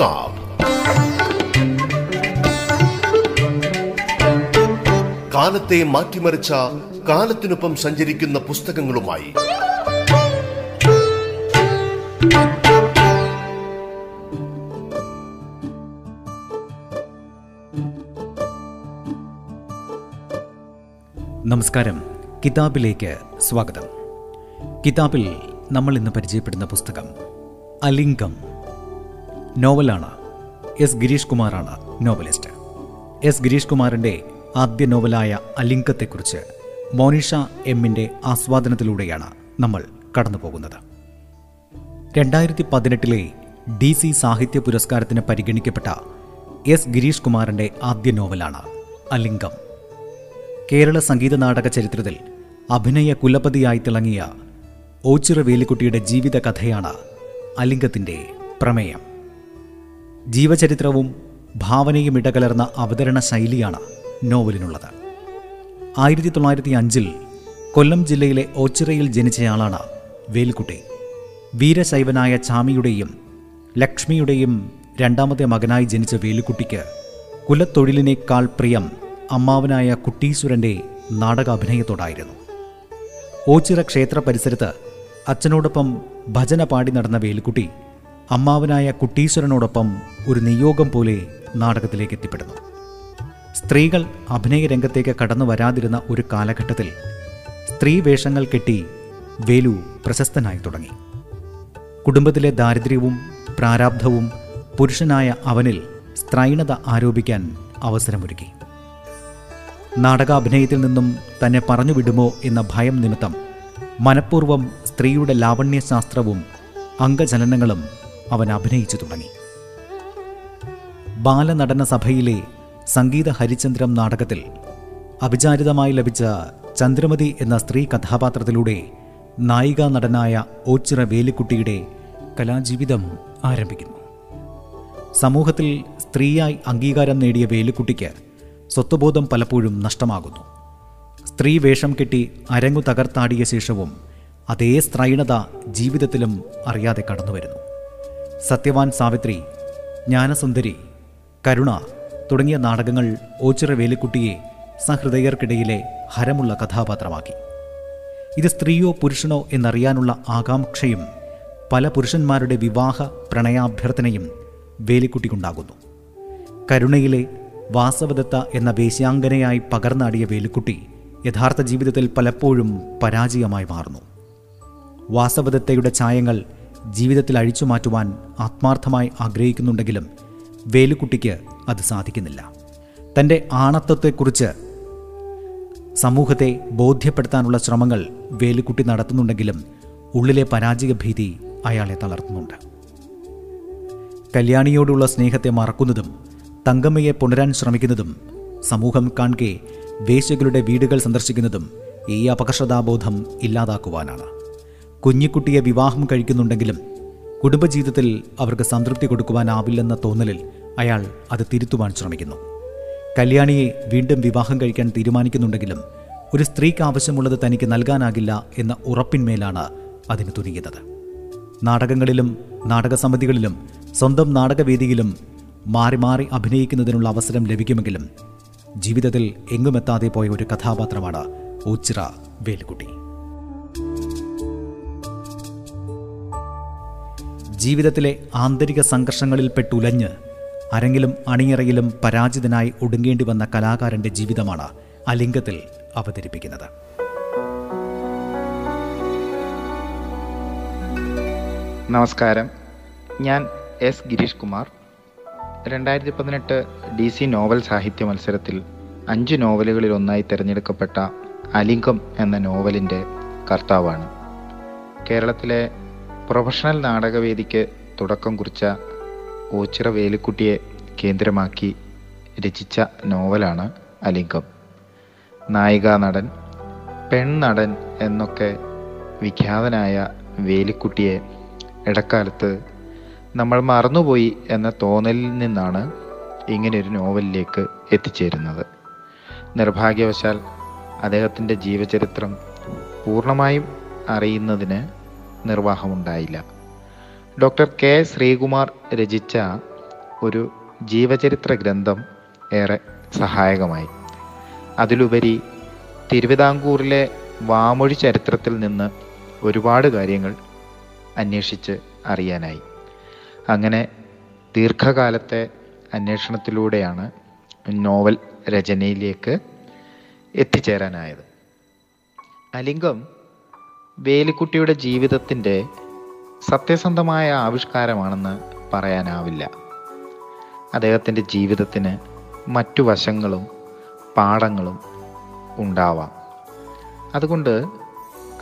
കിതാബ് കാലത്തെ മാറ്റിമറിച്ച കാലത്തിനൊപ്പം സഞ്ചരിക്കുന്ന പുസ്തകങ്ങളുമായി. നമസ്കാരം. കിതാബിലേക്ക് സ്വാഗതം. കിതാബിൽ നമ്മൾ ഇന്ന് പരിചയപ്പെടുന്ന പുസ്തകം അലിംഗം. നോവലാണ്. എസ് ഗിരീഷ് കുമാറാണ് നോവലിസ്റ്റ്. എസ് ഗിരീഷ് കുമാറിന്റെ ആദ്യ നോവലായ അലിംഗത്തെക്കുറിച്ച് മോനിഷ എമ്മിന്റെ ആസ്വാദനത്തിലൂടെയാണ് നമ്മൾ കടന്നു പോകുന്നത് രണ്ടായിരത്തി പതിനെട്ടിലെ ഡി സി സാഹിത്യ പുരസ്കാരത്തിന് പരിഗണിക്കപ്പെട്ട എസ് ഗിരീഷ് കുമാറിന്റെ ആദ്യ നോവലാണ് അലിംഗം. കേരള സംഗീത നാടക ചരിത്രത്തിൽ അഭിനയ കുലപതിയായി തിളങ്ങിയ ഓച്ചിറ വേലിക്കുട്ടിയുടെ ജീവിത കഥയാണ് അലിംഗത്തിന്റെ പ്രമേയം. ജീവചരിത്രവും ഭാവനയും ഇടകലർന്ന അവതരണ ശൈലിയാണ് നോവലിനുള്ളത്. ആയിരത്തി തൊള്ളായിരത്തി അഞ്ചിൽ കൊല്ലം ജില്ലയിലെ ഓച്ചിറയിൽ ജനിച്ചയാളാണ് വേൽക്കുട്ടി വീരശൈവനായ ചാമിയുടെയും ലക്ഷ്മിയുടെയും രണ്ടാമത്തെ മകനായി ജനിച്ച വേലുക്കുട്ടിക്ക് കുലത്തൊഴിലിനേക്കാൾ പ്രിയം അമ്മാവനായ കുട്ടീശ്വരന്റെ നാടകാഭിനയത്തോടായിരുന്നു. ഓച്ചിറ ക്ഷേത്ര പരിസരത്ത് അച്ഛനോടൊപ്പം ഭജന പാടി നടന്ന വേലുക്കുട്ടി അമ്മാവനായ കുട്ടീശ്വരനോടൊപ്പം ഒരു നിയോഗം പോലെ നാടകത്തിലേക്ക് എത്തിപ്പെടുന്നു. സ്ത്രീകൾ അഭിനയ രംഗത്തേക്ക് കടന്നു വരാതിരുന്ന ഒരു കാലഘട്ടത്തിൽ സ്ത്രീ വേഷങ്ങൾ കെട്ടി വേലു പ്രശസ്തനായി തുടങ്ങി. കുടുംബത്തിലെ ദാരിദ്ര്യവും പ്രാരാബ്ധവും പുരുഷനായ അവനിൽ സ്ത്രൈണത ആരോപിക്കാൻ അവസരമൊരുക്കി. നാടകാഭിനയത്തിൽ നിന്നും തന്നെ പറഞ്ഞു വിടുമോ എന്ന ഭയം നിമിത്തം മനഃപൂർവം സ്ത്രീയുടെ ലാവണ്യശാസ്ത്രവും അംഗചലനങ്ങളും അവൻ അഭിനയിച്ചു തുടങ്ങി. ബാലനടന സഭയിലെ സംഗീത ഹരിചന്ദ്രം നാടകത്തിൽ അഭിചാരിതമായി ലഭിച്ച ചന്ദ്രമതി എന്ന സ്ത്രീ കഥാപാത്രത്തിലൂടെ നായികാ നടനായ ഓച്ചിറ വേലിക്കുട്ടിയുടെ കലാജീവിതം ആരംഭിക്കുന്നു. സമൂഹത്തിൽ സ്ത്രീയായി അംഗീകാരം നേടിയ വേലിക്കുട്ടിക്ക് സ്വത്വബോധം പലപ്പോഴും നഷ്ടമാകുന്നു. സ്ത്രീ വേഷം കെട്ടി അരങ്ങു തകർത്താടിയ ശേഷവും അതേ സ്ത്രൈണത ജീവിതത്തിലും അറിയാതെ കടന്നുവരുന്നു. സത്യവാൻ സാവിത്രി ജ്ഞാനസുന്ദരി കരുണ തുടങ്ങിയ നാടകങ്ങൾ ഓച്ചിറ വേലിക്കുട്ടിയെ സഹൃദയർക്കിടയിലെ ഹരമുള്ള കഥാപാത്രമാക്കി. ഇത് സ്ത്രീയോ പുരുഷനോ എന്നറിയാനുള്ള ആകാംക്ഷയും പല പുരുഷന്മാരുടെ വിവാഹ പ്രണയാഭ്യർത്ഥനയും വേലിക്കുട്ടിക്കുണ്ടാകുന്നു. കരുണയിലെ വാസവദത്ത എന്ന വേശ്യാംഗനയായി പകർന്നാടിയ വേലിക്കുട്ടി യഥാർത്ഥ ജീവിതത്തിൽ പലപ്പോഴും പരാജയമായി മാറുന്നു. വാസവദത്തയുടെ ഛായങ്ങൾ ജീവിതത്തിൽ അഴിച്ചു മാറ്റുവാൻ ആത്മാർത്ഥമായി ആഗ്രഹിക്കുന്നുണ്ടെങ്കിലും വേലുക്കുട്ടിക്ക് അത് സാധിക്കുന്നില്ല. തന്റെ ആണത്വത്തെക്കുറിച്ച് സമൂഹത്തെ ബോധ്യപ്പെടുത്താനുള്ള ശ്രമങ്ങൾ വേലുക്കുട്ടി നടത്തുന്നുണ്ടെങ്കിലും ഉള്ളിലെ പരാജയ ഭീതി അയാളെ തളർത്തുന്നുണ്ട്. കല്യാണിയോടുള്ള സ്നേഹത്തെ മറക്കുന്നതും തങ്കമ്മയെ പുണരാൻ ശ്രമിക്കുന്നതും സമൂഹം കാൺകെ വേശ്യകളുടെ വീടുകൾ സന്ദർശിക്കുന്നതും ഈ അപകർഷതാബോധം ഇല്ലാതാക്കുവാനാണ്. കുഞ്ഞിക്കുട്ടിയെ വിവാഹം കഴിക്കുന്നുണ്ടെങ്കിലും കുടുംബജീവിതത്തിൽ അവർക്ക് സംതൃപ്തി കൊടുക്കുവാനാവില്ലെന്ന തോന്നലിൽ അയാൾ അത് തിരുത്തുവാൻ ശ്രമിക്കുന്നു. കല്യാണിയെ വീണ്ടും വിവാഹം കഴിക്കാൻ തീരുമാനിക്കുന്നുണ്ടെങ്കിലും ഒരു സ്ത്രീക്ക് ആവശ്യമുള്ളത് തനിക്ക് നൽകാനാകില്ല എന്ന ഉറപ്പിന്മേലാണ് അതിന് തുനിയുന്നത്. നാടകങ്ങളിലും നാടകസമിതികളിലും സ്വന്തം നാടകവേദിയിലും മാറി മാറി അഭിനയിക്കുന്നതിനുള്ള അവസരം ലഭിക്കുമെങ്കിലും ജീവിതത്തിൽ എങ്ങുമെത്താതെ പോയ ഒരു കഥാപാത്രമാണ് ഓച്ചിറ വേലുക്കുട്ടി ജീവിതത്തിലെ ആന്തരിക സംഘർഷങ്ങളിൽ പെട്ടുലഞ്ഞ് അരങ്ങിലും അണിയറയിലും പരാജിതനായി ഒടുങ്ങേണ്ടി വന്ന കലാകാരന്റെ ജീവിതമാണ് അലിംഗത്തിൽ അവതരിപ്പിക്കുന്നത്. നമസ്കാരം. ഞാൻ എസ് ഗിരീഷ് കുമാർ. രണ്ടായിരത്തി പതിനെട്ട് ഡി സി നോവൽ സാഹിത്യ മത്സരത്തിൽ അഞ്ച് നോവലുകളിൽ ഒന്നായി തിരഞ്ഞെടുക്കപ്പെട്ട അലിംഗം എന്ന നോവലിന്റെ കർത്താവാണ്. കേരളത്തിലെ പ്രൊഫഷണൽ നാടകവേദിക്ക് തുടക്കം കുറിച്ച ഓച്ചിറ വേലിക്കുട്ടിയെ കേന്ദ്രമാക്കി രചിച്ച നോവലാണ് അലിംഗം. നായികാ നടൻ പെൺനടൻ എന്നൊക്കെ വിഖ്യാതനായ വേലിക്കുട്ടിയെ ഇടക്കാലത്ത് നമ്മൾ മറന്നുപോയി എന്ന തോന്നലിൽ നിന്നാണ് ഇങ്ങനെയൊരു നോവലിലേക്ക് എത്തിച്ചേരുന്നത്. നിർഭാഗ്യവശാൽ അദ്ദേഹത്തിന്റെ ജീവചരിത്രം പൂർണമായും അറിയുന്നതിന് നിർവാഹമുണ്ടായില്ല. ഡോക്ടർ കെ ശ്രീകുമാർ രചിച്ച ഒരു ജീവചരിത്ര ഗ്രന്ഥം ഏറെ സഹായകമായി. അതിലുപരി തിരുവിതാംകൂറിലെ വാമൊഴി ചരിത്രത്തിൽ നിന്ന് ഒരുപാട് കാര്യങ്ങൾ അന്വേഷിച്ച് അറിയാനായി. അങ്ങനെ ദീർഘകാലത്തെ അന്വേഷണത്തിലൂടെയാണ് നോവൽ രചനയിലേക്ക് എത്തിച്ചേരാനായത്. അലിംഗം വേലിക്കുട്ടിയുടെ ജീവിതത്തിന്റെ സത്യസന്ധമായ ആവിഷ്കാരമാണെന്ന് പറയാനാവില്ല. അദ്ദേഹത്തിന്റെ ജീവിതത്തിന് മറ്റു വശങ്ങളും പാഠങ്ങളും ഉണ്ടാവാം. അതുകൊണ്ട്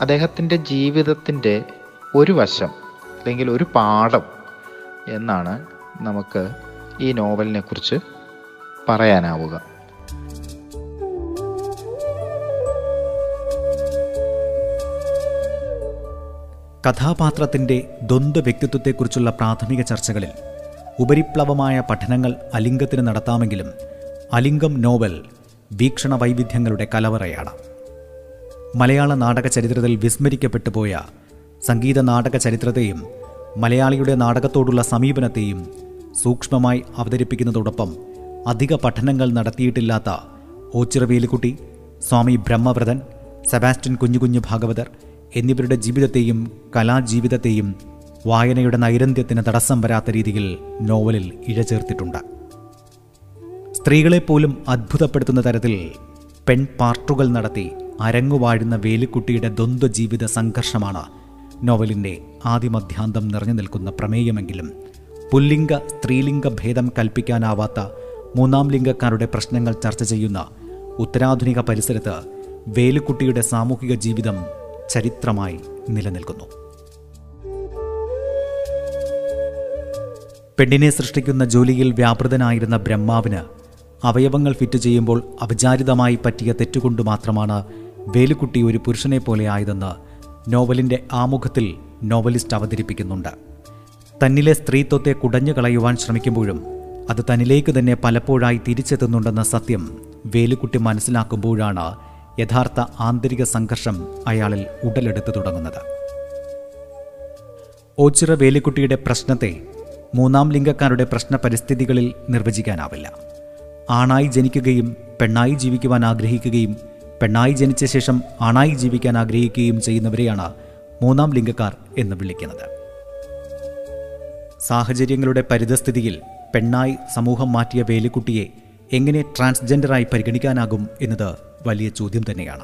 അദ്ദേഹത്തിന്റെ ജീവിതത്തിന്റെ ഒരു വശം അല്ലെങ്കിൽ ഒരു പാഠം എന്നാണ് നമുക്ക് ഈ നോവലിനെക്കുറിച്ച് പറയാനാവുക. കഥാപാത്രത്തിന്റെ ദ്വന്ദ്വ വ്യക്തിത്വത്തെക്കുറിച്ചുള്ള പ്രാഥമിക ചർച്ചകളിൽ ഉപരിപ്ലവമായ പഠനങ്ങൾ അലിംഗത്തിന് നടത്താമെങ്കിലും അലിംഗം നോവൽ വീക്ഷണ വൈവിധ്യങ്ങളുടെ കലവറയാണ്. മലയാള നാടക ചരിത്രത്തിൽ വിസ്മരിക്കപ്പെട്ടു പോയ സംഗീത നാടക ചരിത്രത്തെയും മലയാളിയുടെ നാടകത്തോടുള്ള സമീപനത്തെയും സൂക്ഷ്മമായി അവതരിപ്പിക്കുന്നതോടൊപ്പം അധിക പഠനങ്ങൾ നടത്തിയിട്ടില്ലാത്ത ഓച്ചിറ വേലിക്കുട്ടി സ്വാമി ബ്രഹ്മവ്രതൻ സെബാസ്റ്റ്യൻ കുഞ്ഞുകുഞ്ഞു ഭാഗവതർ എന്നിവരുടെ ജീവിതത്തെയും കലാജീവിതത്തെയും വായനയുടെ നൈരന്ധ്യത്തിന് തടസ്സം വരാത്ത രീതിയിൽ നോവലിൽ ഇഴചേർത്തിട്ടുണ്ട്. സ്ത്രീകളെപ്പോലും അത്ഭുതപ്പെടുത്തുന്ന തരത്തിൽ പെൺ പാർട്ടുകൾ നടത്തി അരങ്ങുവാഴുന്ന വേലിക്കുട്ടിയുടെ ദ്വന്ദ്വ ജീവിത സംഘർഷമാണ് നോവലിന്റെ ആദിമധ്യാന്തം നിറഞ്ഞു നിൽക്കുന്ന പ്രമേയമെങ്കിലും പുല്ലിംഗ സ്ത്രീലിംഗ ഭേദം കൽപ്പിക്കാനാവാത്ത മൂന്നാം ലിംഗക്കാരുടെ പ്രശ്നങ്ങൾ ചർച്ച ചെയ്യുന്ന ഉത്തരാധുനിക പരിസരത്ത് വേലുക്കുട്ടിയുടെ സാമൂഹിക ജീവിതം ചരിത്രമായി നിലനിൽക്കുന്നു. പെണ്ണിനെ സൃഷ്ടിക്കുന്ന ജോലിയിൽ വ്യാപൃതനായിരുന്ന ബ്രഹ്മാവിന് അവയവങ്ങൾ ഫിറ്റ് ചെയ്യുമ്പോൾ അപചാരിതമായി പറ്റിയ തെറ്റുകൊണ്ട് മാത്രമാണ് വേലുക്കുട്ടി ഒരു പുരുഷനെ പോലെ ആയതെന്ന് നോവലിന്റെ ആമുഖത്തിൽ നോവലിസ്റ്റ് അവതരിപ്പിക്കുന്നുണ്ട്. തന്നിലെ സ്ത്രീത്വത്തെ കുടഞ്ഞു കളയുവാൻ ശ്രമിക്കുമ്പോഴും അത് തന്നിലേക്ക് തന്നെ പലപ്പോഴായി തിരിച്ചെത്തുന്നുണ്ടെന്ന സത്യം വേലുക്കുട്ടി മനസ്സിലാക്കുമ്പോഴാണ് യഥാർത്ഥ ആന്തരിക സംഘർഷം അയാളിൽ ഉടലെടുത്തു തുടങ്ങുന്നത്. ഓച്ചിറ വേലിക്കുട്ടിയുടെ പ്രശ്നത്തെ മൂന്നാം ലിംഗക്കാരുടെ പ്രശ്ന പരിസ്ഥിതികളിൽ നിർവചിക്കാനാവില്ല. ആണായി ജനിക്കുകയും പെണ്ണായി ജീവിക്കുവാൻ ആഗ്രഹിക്കുകയും പെണ്ണായി ജനിച്ച ശേഷം ആണായി ജീവിക്കാൻ ആഗ്രഹിക്കുകയും ചെയ്യുന്നവരെയാണ് മൂന്നാം ലിംഗക്കാർ എന്ന് വിളിക്കുന്നത്. സാഹചര്യങ്ങളുടെ പരിതസ്ഥിതിയിൽ പെണ്ണായി സമൂഹം മാറ്റിയ വേലിക്കുട്ടിയെ എങ്ങനെ ട്രാൻസ്ജെൻഡറായി പരിഗണിക്കാനാകും എന്നത് വലിയ ചോദ്യം തന്നെയാണ്.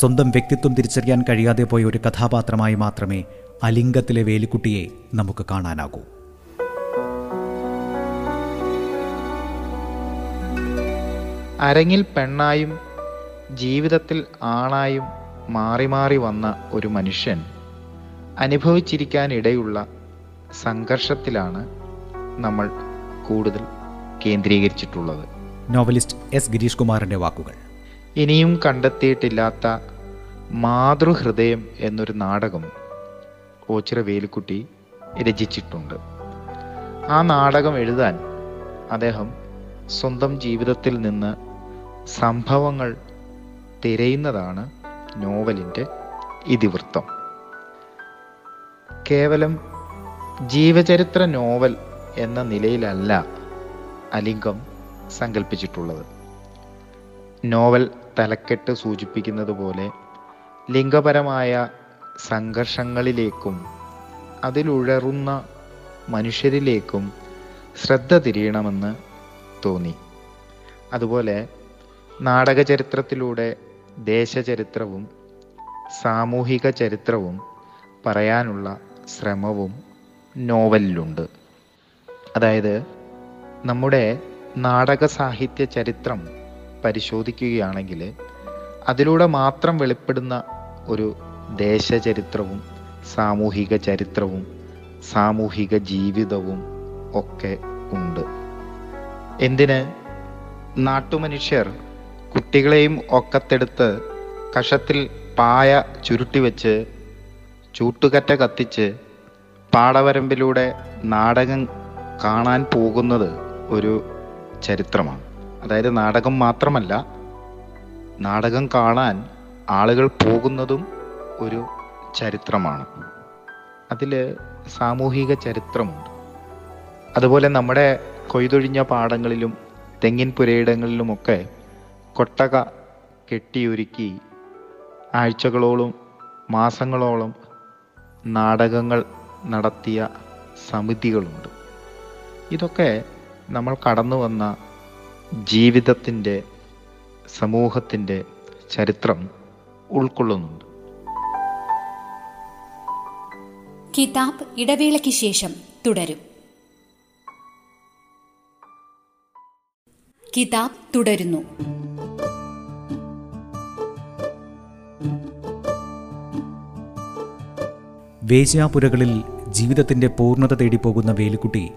സ്വന്തം വ്യക്തിത്വം തിരിച്ചറിയാൻ കഴിയാതെ പോയ ഒരു കഥാപാത്രമായി മാത്രമേ അലിംഗത്തിലെ വേലിക്കുട്ടിയെ നമുക്ക് കാണാനാകൂ. അരങ്ങിൽ പെണ്ണായും ജീവിതത്തിൽ ആണായും മാറി മാറി വന്ന ഒരു മനുഷ്യൻ അനുഭവിച്ചിരിക്കാനിടയുള്ള സംഘർഷത്തിലാണ് നമ്മൾ കൂടുതൽ കേന്ദ്രീകരിച്ചിട്ടുള്ളത്. നോവലിസ്റ്റ് എസ് ഗിരീഷ് കുമാറിന്റെ വാക്കുകൾ. ഇനിയും കണ്ടെത്തിയിട്ടില്ലാത്ത മാതൃഹൃദയം എന്നൊരു നാടകം ഓച്ചിറ വേലുക്കുട്ടി രചിച്ചിട്ടുണ്ട്. ആ നാടകം എഴുതാൻ അദ്ദേഹം സ്വന്തം ജീവിതത്തിൽ നിന്ന് സംഭവങ്ങൾ തിരയുന്നതാണ് നോവലിന്റെ ഇതിവൃത്തം. കേവലം ജീവചരിത്ര നോവൽ എന്ന നിലയിലല്ല അലിംഗം സങ്കല്പിച്ചിട്ടുള്ളത്. നോവൽ തലക്കെട്ട് സൂചിപ്പിക്കുന്നത് പോലെ ലിംഗപരമായ സംഘർഷങ്ങളിലേക്കും അതിലുഴറുന്ന മനുഷ്യരിലേക്കും ശ്രദ്ധ തിരിയണമെന്ന് തോന്നി. അതുപോലെ നാടകചരിത്രത്തിലൂടെ ദേശചരിത്രവും സാമൂഹിക ചരിത്രവും പറയാനുള്ള ശ്രമവും നോവലിലുണ്ട്. അതായത് നമ്മുടെ നാടക സാഹിത്യ ചരിത്രം പരിശോധിക്കുകയാണെങ്കിൽ അതിലൂടെ മാത്രം വെളിപ്പെടുന്ന ഒരു ദേശചരിത്രവും സാമൂഹിക ചരിത്രവും സാമൂഹിക ജീവിതവും ഒക്കെ ഉണ്ട്. എന്തിന്? നാട്ടുമനുഷ്യർ കുട്ടികളെയും ഒക്കത്തെടുത്ത് കഷത്തിൽ പായ ചുരുട്ടിവെച്ച് ചൂട്ടുകറ്റ കത്തിച്ച് പാടവരമ്പിലൂടെ നാടകം കാണാൻ പോകുന്നത് ഒരു ചരിത്രമാണ്. അതായത് നാടകം മാത്രമല്ല നാടകം കാണാൻ ആളുകൾ പോകുന്നതും ഒരു ചരിത്രമാണ്. അതിൽ സാമൂഹിക ചരിത്രമുണ്ട്. അതുപോലെ നമ്മുടെ കൊയ്തൊഴിഞ്ഞ പാടങ്ങളിലും തെങ്ങിൻ പുരയിടങ്ങളിലുമൊക്കെ കൊട്ടക കെട്ടിയൊരുക്കി ആഴ്ചകളോളം മാസങ്ങളോളം നാടകങ്ങൾ നടത്തിയ സമിതികളുണ്ട്. ഇതൊക്കെ നമ്മൾ കടന്നു വന്ന ജീവിതത്തിന്റെ സമൂഹത്തിന്റെ ചരിത്രം ഉൾക്കൊള്ളുന്നുണ്ട്. കിതാബ് ഇടവേളയ്ക്ക് ശേഷം തുടരും. കിതാബ് തുടരുന്നു. വേശ്യാപുരകളിൽ ജീവിതത്തിന്റെ പൂർണത തേടി പോകുന്ന വേലുക്കുട്ടി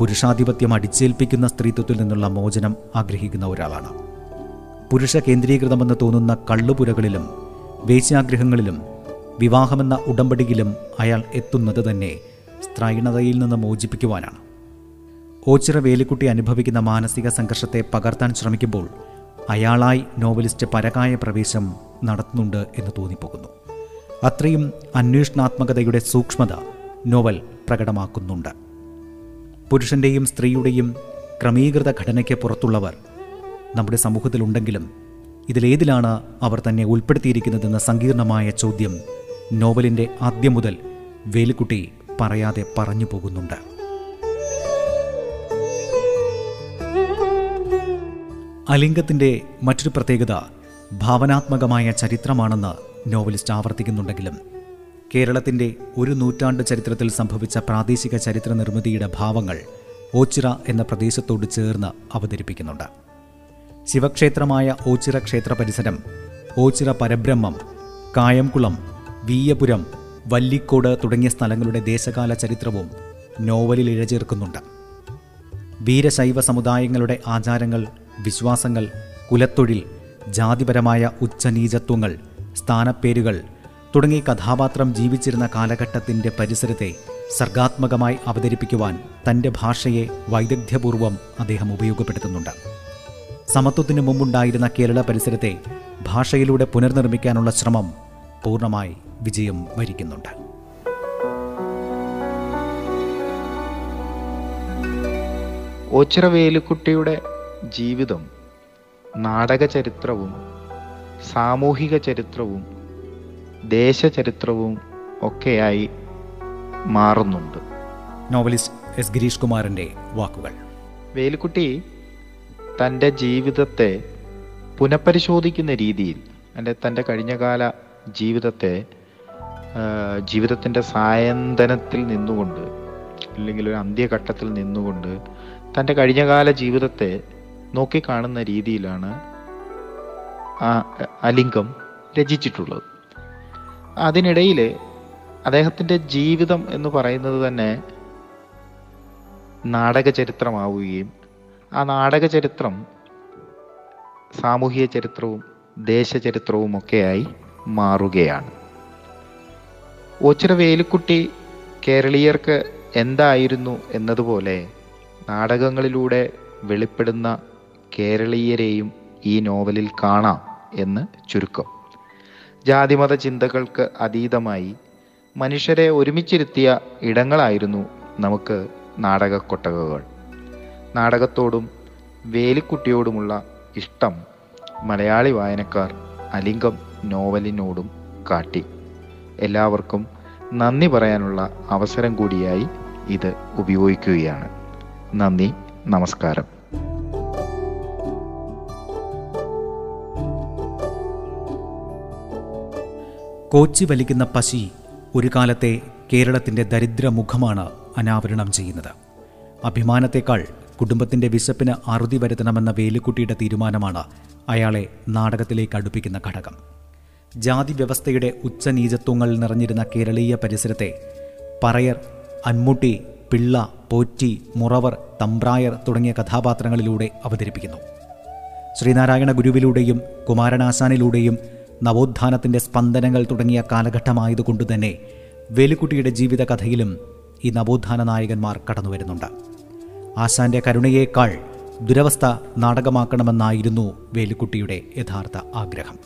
പുരുഷാധിപത്യം അടിച്ചേൽപ്പിക്കുന്ന സ്ത്രീത്വത്തിൽ നിന്നുള്ള മോചനം ആഗ്രഹിക്കുന്ന ഒരാളാണ്. പുരുഷ കേന്ദ്രീകൃതമെന്ന് തോന്നുന്ന കള്ളുപുരകളിലും വേശ്യാഗ്രഹങ്ങളിലും വിവാഹമെന്ന ഉടമ്പടിയിലും അയാൾ എത്തുന്നത് തന്നെ സ്ത്രൈണതയിൽ നിന്ന് മോചിപ്പിക്കുവാനാണ്. ഓച്ചിറ വേലിക്കുട്ടി അനുഭവിക്കുന്ന മാനസിക സംഘർഷത്തെ പകർത്താൻ ശ്രമിക്കുമ്പോൾ അയാളായി നോവലിസ്റ്റ് പരകായ പ്രവേശം നടത്തുന്നുണ്ട് എന്ന് തോന്നിപ്പോകുന്നു. അത്രയും അന്വേഷണാത്മകതയുടെ സൂക്ഷ്മത നോവൽ പ്രകടമാക്കുന്നുണ്ട്. പുരുഷന്റെയും സ്ത്രീയുടെയും ക്രമീകൃത ഘടനയ്ക്ക് പുറത്തുള്ളവർ നമ്മുടെ സമൂഹത്തിലുണ്ടെങ്കിലും ഇതിലേതിലാണ് അവർ തന്നെ ഉൾപ്പെടുത്തിയിരിക്കുന്നതെന്ന സങ്കീർണമായ ചോദ്യം നോവലിന്റെ ആദ്യം മുതൽ വേലുക്കുട്ടി പറയാതെ പറഞ്ഞു പോകുന്നുണ്ട്. അലിംഗത്തിന്റെ മറ്റൊരു പ്രത്യേകത ഭാവനാത്മകമായ ചരിത്രമാണെന്ന് നോവലിസ്റ്റ് ആവർത്തിക്കുന്നുണ്ടെങ്കിലും കേരളത്തിന്റെ ഒരു നൂറ്റാണ്ട് ചരിത്രത്തിൽ സംഭവിച്ച പ്രാദേശിക ചരിത്ര നിർമ്മിതിയുടെ ഭാവങ്ങൾ ഓച്ചിറ എന്ന പ്രദേശത്തോട് ചേർന്ന് അവതരിപ്പിക്കുന്നുണ്ട്. ശിവക്ഷേത്രമായ ഓച്ചിറ ക്ഷേത്ര പരിസരം ഓച്ചിറ പരബ്രഹ്മം കായംകുളം വീയപുരം വല്ലിക്കോട് തുടങ്ങിയ സ്ഥലങ്ങളുടെ ദേശകാല ചരിത്രവും നോവലിൽ ഇഴചേർക്കുന്നുണ്ട്. വീരശൈവ സമുദായങ്ങളുടെ ആചാരങ്ങൾ വിശ്വാസങ്ങൾ കുലത്തൊഴിൽ ജാതിപരമായ ഉച്ചനീചത്വങ്ങൾ സ്ഥാനപ്പേരുകൾ തുടങ്ങി കഥാപാത്രം ജീവിച്ചിരുന്ന കാലഘട്ടത്തിന്റെ പരിസരത്തെ സർഗാത്മകമായി അവതരിപ്പിക്കുവാൻ തന്റെ ഭാഷയെ വൈദഗ്ധ്യപൂർവം അദ്ദേഹം ഉപയോഗപ്പെടുത്തുന്നുണ്ട്. സമത്വത്തിനു മുമ്പുണ്ടായിരുന്ന കേരള പരിസരത്തെ ഭാഷയിലൂടെ പുനർനിർമ്മിക്കാനുള്ള ശ്രമം പൂർണമായി വിജയം വരിക്കുന്നുണ്ട്. ഓച്ചിറ വേലുക്കുട്ടിയുടെ ജീവിതം നാടക ചരിത്രവും സാമൂഹിക ചരിത്രവും ദേശചരിത്രവും ഒക്കെയായി മാറുന്നുണ്ട്. നോവലിസ്റ്റ് എസ് ഗിരീഷ് കുമാറിന്റെ വാക്കുകൾ. വേലുക്കുട്ടി തന്റെ ജീവിതത്തെ പുനഃപരിശോധിക്കുന്ന രീതിയിൽ അല്ലെ തന്റെ കഴിഞ്ഞകാല ജീവിതത്തെ ജീവിതത്തിന്റെ സായന്തനത്തിൽ നിന്നുകൊണ്ട് അല്ലെങ്കിൽ ഒരു അന്ത്യഘട്ടത്തിൽ നിന്നുകൊണ്ട് തന്റെ കഴിഞ്ഞകാല ജീവിതത്തെ നോക്കിക്കാണുന്ന രീതിയിലാണ് ആ അലിംഗം രചിച്ചിട്ടുള്ളത്. അതിനിടയിൽ അദ്ദേഹത്തിന്റെ ജീവിതം എന്ന് പറയുന്നത് തന്നെ നാടക ചരിത്രമാവുകയും ആ നാടക ചരിത്രം സാമൂഹിക ചരിത്രവും ദേശചരിത്രവും ഒക്കെയായി മാറുകയാണ്. ഓച്ചിറ വേലുക്കുട്ടി കേരളീയർക്ക് എന്തായിരുന്നു എന്നതുപോലെ നാടകങ്ങളിലൂടെ വെളിപ്പെടുന്ന കേരളീയരെയും ഈ നോവലിൽ കാണാം എന്ന് ചുരുക്കം. ജാതിമത ചിന്തകൾക്ക് അതീതമായി മനുഷ്യരെ ഒരുമിച്ചിരുത്തിയ ഇടങ്ങളായിരുന്നു നമുക്ക് നാടക കൊട്ടകകൾ നാടകത്തോടും വേലിക്കുട്ടിയോടുമുള്ള ഇഷ്ടം മലയാളി വായനക്കാർ അലിംഗം നോവലിനോടും കാട്ടി. എല്ലാവർക്കും നന്ദി പറയാനുള്ള അവസരം കൂടിയായി ഇത് ഉപയോഗിക്കുകയാണ്. നന്ദി നമസ്കാരം. കോച്ചി വലിക്കുന്ന പശി ഒരു കാലത്തെ കേരളത്തിന്റെ ദരിദ്രമുഖമാണ് അനാവരണം ചെയ്യുന്നത്. അഭിമാനത്തെക്കാൾ കുടുംബത്തിന്റെ വിശപ്പിന് അറുതി വരുത്തണമെന്ന വേലുക്കുട്ടിയുടെ തീരുമാനമാണ് അയാളെ നാടകത്തിലേക്ക് അടുപ്പിക്കുന്ന ഘടകം. ജാതി വ്യവസ്ഥയുടെ ഉച്ചനീചത്വങ്ങൾ നിറഞ്ഞിരുന്ന കേരളീയ പരിസരത്തെ പറയർ അന്മുട്ടി പിള്ള പോറ്റി മുറവർ തമ്പ്രായർ തുടങ്ങിയ കഥാപാത്രങ്ങളിലൂടെ അവതരിപ്പിക്കുന്നു. ശ്രീനാരായണ ഗുരുവിലൂടെയും കുമാരനാശാനിലൂടെയും നവോത്ഥാനത്തിന്റെ സ്പന്ദനങ്ങൾ തുടങ്ങിയ കാലഘട്ടമായതുകൊണ്ട് തന്നെ വേലുക്കുട്ടിയുടെ ജീവിതകഥയിലും ഈ നവോത്ഥാന നായകന്മാർ കടന്നുവരുന്നുണ്ട്. ആശാന്റെ കരുണയേക്കാൾ ദുരവസ്ഥ നാടകമാക്കണമെന്നായിരുന്നു വേലുക്കുട്ടിയുടെ യഥാർത്ഥ ആഗ്രഹം.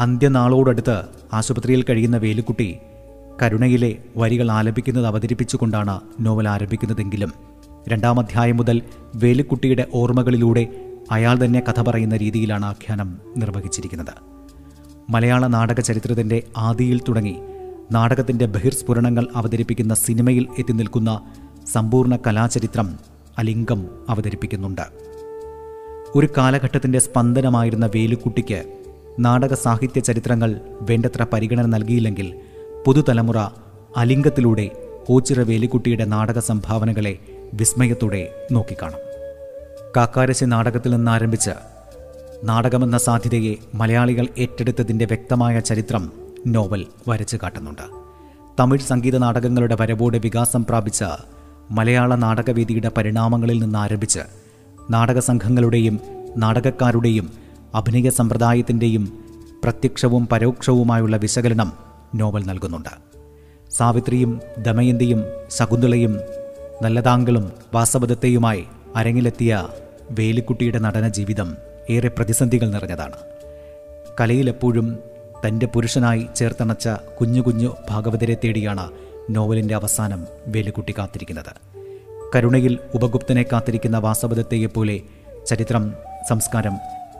അന്ത്യനാളോടടുത്ത് ആശുപത്രിയിൽ കഴിയുന്ന വേലുക്കുട്ടി കരുണയിലെ വരികൾ ആലപിക്കുന്നത് അവതരിപ്പിച്ചുകൊണ്ടാണ് നോവൽ ആരംഭിക്കുന്നതെങ്കിലും രണ്ടാം അധ്യായം മുതൽ വേലുക്കുട്ടിയുടെ ഓർമ്മകളിലൂടെ അയാൾ തന്നെ കഥ പറയുന്ന രീതിയിലാണ് ആഖ്യാനം നിർവഹിച്ചിരിക്കുന്നത്. മലയാള നാടക ചരിത്രത്തിന്റെ ആദിയിൽ തുടങ്ങി നാടകത്തിന്റെ ബഹിർസ്ഫുരണങ്ങൾ അവതരിപ്പിക്കുന്ന സിനിമയിൽ എത്തി നിൽക്കുന്ന സമ്പൂർണ കലാചരിത്രം അലിംഗം അവതരിപ്പിക്കുന്നുണ്ട്. ഒരു കാലഘട്ടത്തിന്റെ സ്പന്ദനമായിരുന്ന വേലുക്കുട്ടിക്ക് നാടക സാഹിത്യ ചരിത്രങ്ങൾ വേണ്ടത്ര പരിഗണന നൽകിയില്ലെങ്കിൽ പുതുതലമുറ അലിംഗത്തിലൂടെ ഓച്ചിറ വേലുക്കുട്ടിയുടെ നാടക സംഭാവനകളെ വിസ്മയത്തോടെ നോക്കിക്കാണും. കാക്കാരശി നാടകത്തിൽ നിന്നാരംഭിച്ച് നാടകമെന്ന സാധ്യതയെ മലയാളികൾ ഏറ്റെടുത്തതിന്റെ വ്യക്തമായ ചരിത്രം നോവൽ വരച്ചു കാട്ടുന്നുണ്ട്. തമിഴ് സംഗീത നാടകങ്ങളുടെ വരവോടെ വികാസം പ്രാപിച്ച മലയാള നാടകവേദിയുടെ പരിണാമങ്ങളിൽ നിന്നാരംഭിച്ച് നാടക സംഘങ്ങളുടെയും നാടകക്കാരുടെയും അഭിനയ സമ്പ്രദായത്തിന്റെയും പ്രത്യക്ഷവും പരോക്ഷവുമായുള്ള വിശകലനം നോവൽ നൽകുന്നുണ്ട്. സാവിത്രിയും ദമയന്തിയും ശകുന്തളയും നല്ലതാങ്കളും വാസവദത്തെയുമായി അരങ്ങിലെത്തിയ വേലിക്കുട്ടിയുടെ നടന ജീവിതം ഏറെ പ്രതിസന്ധികൾ നിറഞ്ഞതാണ്. കലയിലെപ്പോഴും തന്റെ പുരുഷനായി ചേർത്തണച്ച കുഞ്ഞു കുഞ്ഞു ഭാഗവതരെ തേടിയാണ് നോവലിന്റെ അവസാനം വേലിക്കുട്ടി കാത്തിരിക്കുന്നത്. കരുണയിൽ ഉപഗുപ്തനെ കാത്തിരിക്കുന്ന വാസവദത്തെയെപ്പോലെ ചരിത്രം സംസ്കാരം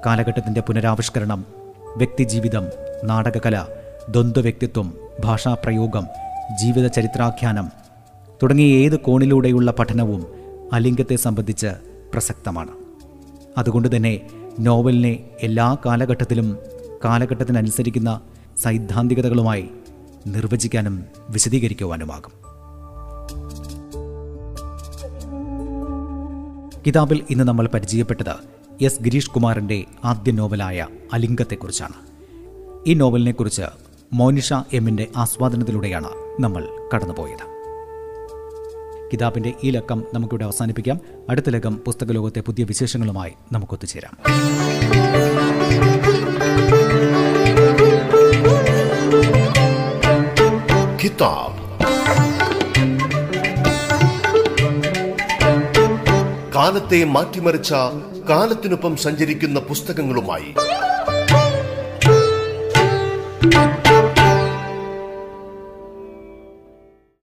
കാലഘട്ടത്തിന്റെ പുനരാവിഷ്കരണം വ്യക്തിജീവിതം നാടകകല ദ്വന്ദ്വ വ്യക്തിത്വം ഭാഷാപ്രയോഗം ജീവിത ചരിത്രാഖ്യാനം തുടങ്ങിയ ഏത് കോണിലൂടെയുള്ള പഠനവും അലിംഗത്തെ സംബന്ധിച്ച് പ്രസക്തമാണ്. അതുകൊണ്ട് തന്നെ നോവലിനെ എല്ലാ കാലഘട്ടത്തിലും കാലഘട്ടത്തിനനുസരിക്കുന്ന സൈദ്ധാന്തികതകളുമായി നിർവചിക്കാനും വിശദീകരിക്കുവാനുമാകും. കിതാബിൽ ഇന്ന് നമ്മൾ പരിചയപ്പെട്ടത് എസ് ഗിരീഷ് കുമാറിന്റെ ആദ്യ നോവലായ അലിംഗത്തെക്കുറിച്ചാണ്. ഈ നോവലിനെക്കുറിച്ച് മോനിഷ എമ്മിന്റെ ആസ്വാദനത്തിലൂടെയാണ് നമ്മൾ കടന്നുപോയത്. കിതാബിന്റെ ഈ ലക്കം നമുക്കിവിടെ അവസാനിപ്പിക്കാം. അടുത്ത ലക്കം പുസ്തകലോകത്തെ പുതിയ വിശേഷങ്ങളുമായി നമുക്കൊത്തുചേരാം. കിതാബ്. കാലത്തെ മാറ്റിമറിച്ച കാലത്തിനൊപ്പം സഞ്ചരിക്കുന്ന പുസ്തകങ്ങളുമായി.